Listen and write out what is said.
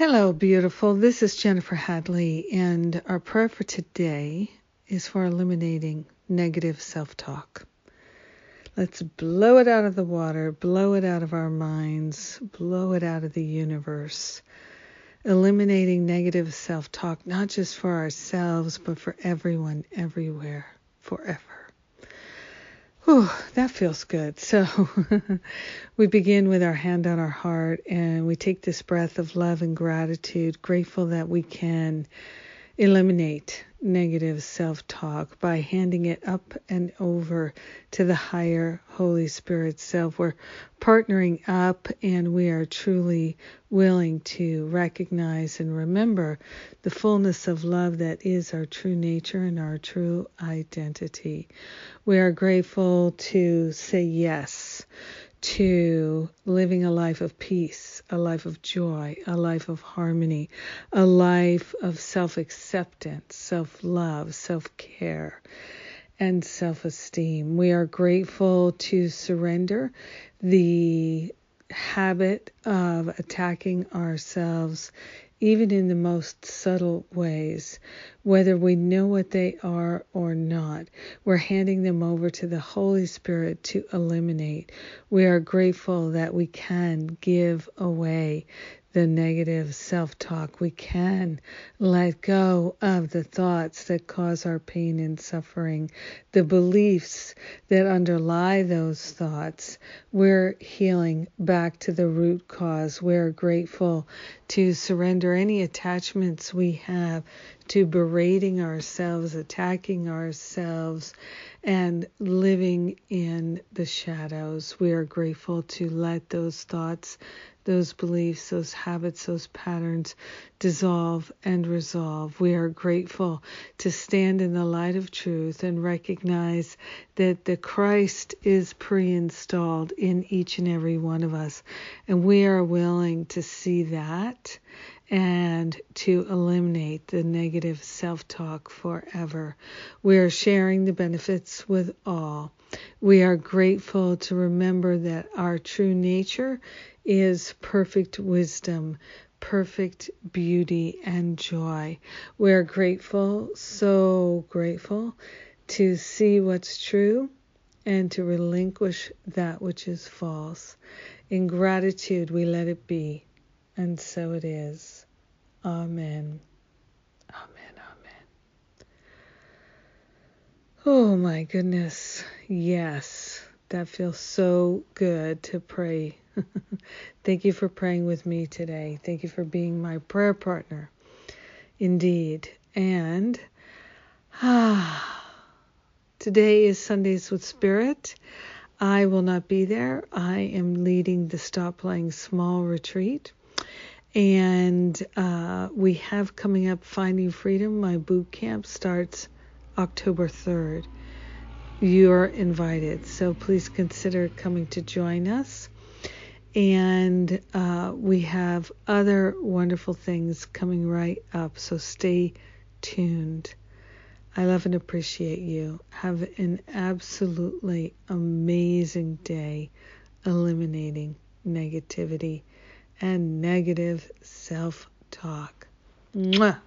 Hello, beautiful. This is Jennifer Hadley, and our prayer for today is for eliminating negative self talk. Let's blow it out of the water, blow it out of our minds, blow it out of the universe. Eliminating negative self talk, not just for ourselves, but for everyone, everywhere, forever. Whew, that feels good. So we begin with our hand on our heart and we take this breath of love and gratitude, grateful that we can eliminate negative self talk by handing it up and over to the higher Holy Spirit self. We're partnering up and we are truly willing to recognize and remember the fullness of love that is our true nature and our true identity. We are grateful to say yes to living a life of peace, a life of joy, a life of harmony, a life of self acceptance, self love, self care, and self esteem. We are grateful to surrender the habit of attacking ourselves even in the most subtle ways, whether we know what they are or not. We're handing them over to the Holy Spirit to eliminate. We are grateful that we can give away the negative self talk. We can let go of the thoughts that cause our pain and suffering, the beliefs that underlie those thoughts. We're healing back to the root cause. We're grateful to surrender any attachments we have to berating ourselves, attacking ourselves, and living in the shadows. We are grateful to let those thoughts those beliefs, those habits, those patterns dissolve and resolve. We are grateful to stand in the light of truth and recognize that the Christ is pre installed in each and every one of us. And we are willing to see that and to eliminate the negative self talk forever. We are sharing the benefits with all. We are grateful to remember that our true nature is perfect wisdom, perfect beauty, and joy. We are grateful, so grateful, to see what's true and to relinquish that which is false. In gratitude, we let it be, and so it is. Amen. Amen. Amen. Oh my goodness. Yes, that feels so good to pray Thank you for praying with me today. Thank you for being my prayer partner. Indeed. And ah, today is Sundays with Spirit. I will not be there. I am leading the Stop Playing Small retreat. And uh, we have coming up Finding Freedom. My boot camp starts October 3rd. You're invited. So please consider coming to join us and uh, we have other wonderful things coming right up. So stay tuned. I love and appreciate you. Have an absolutely amazing day eliminating negativity and negative self talk. Mwah.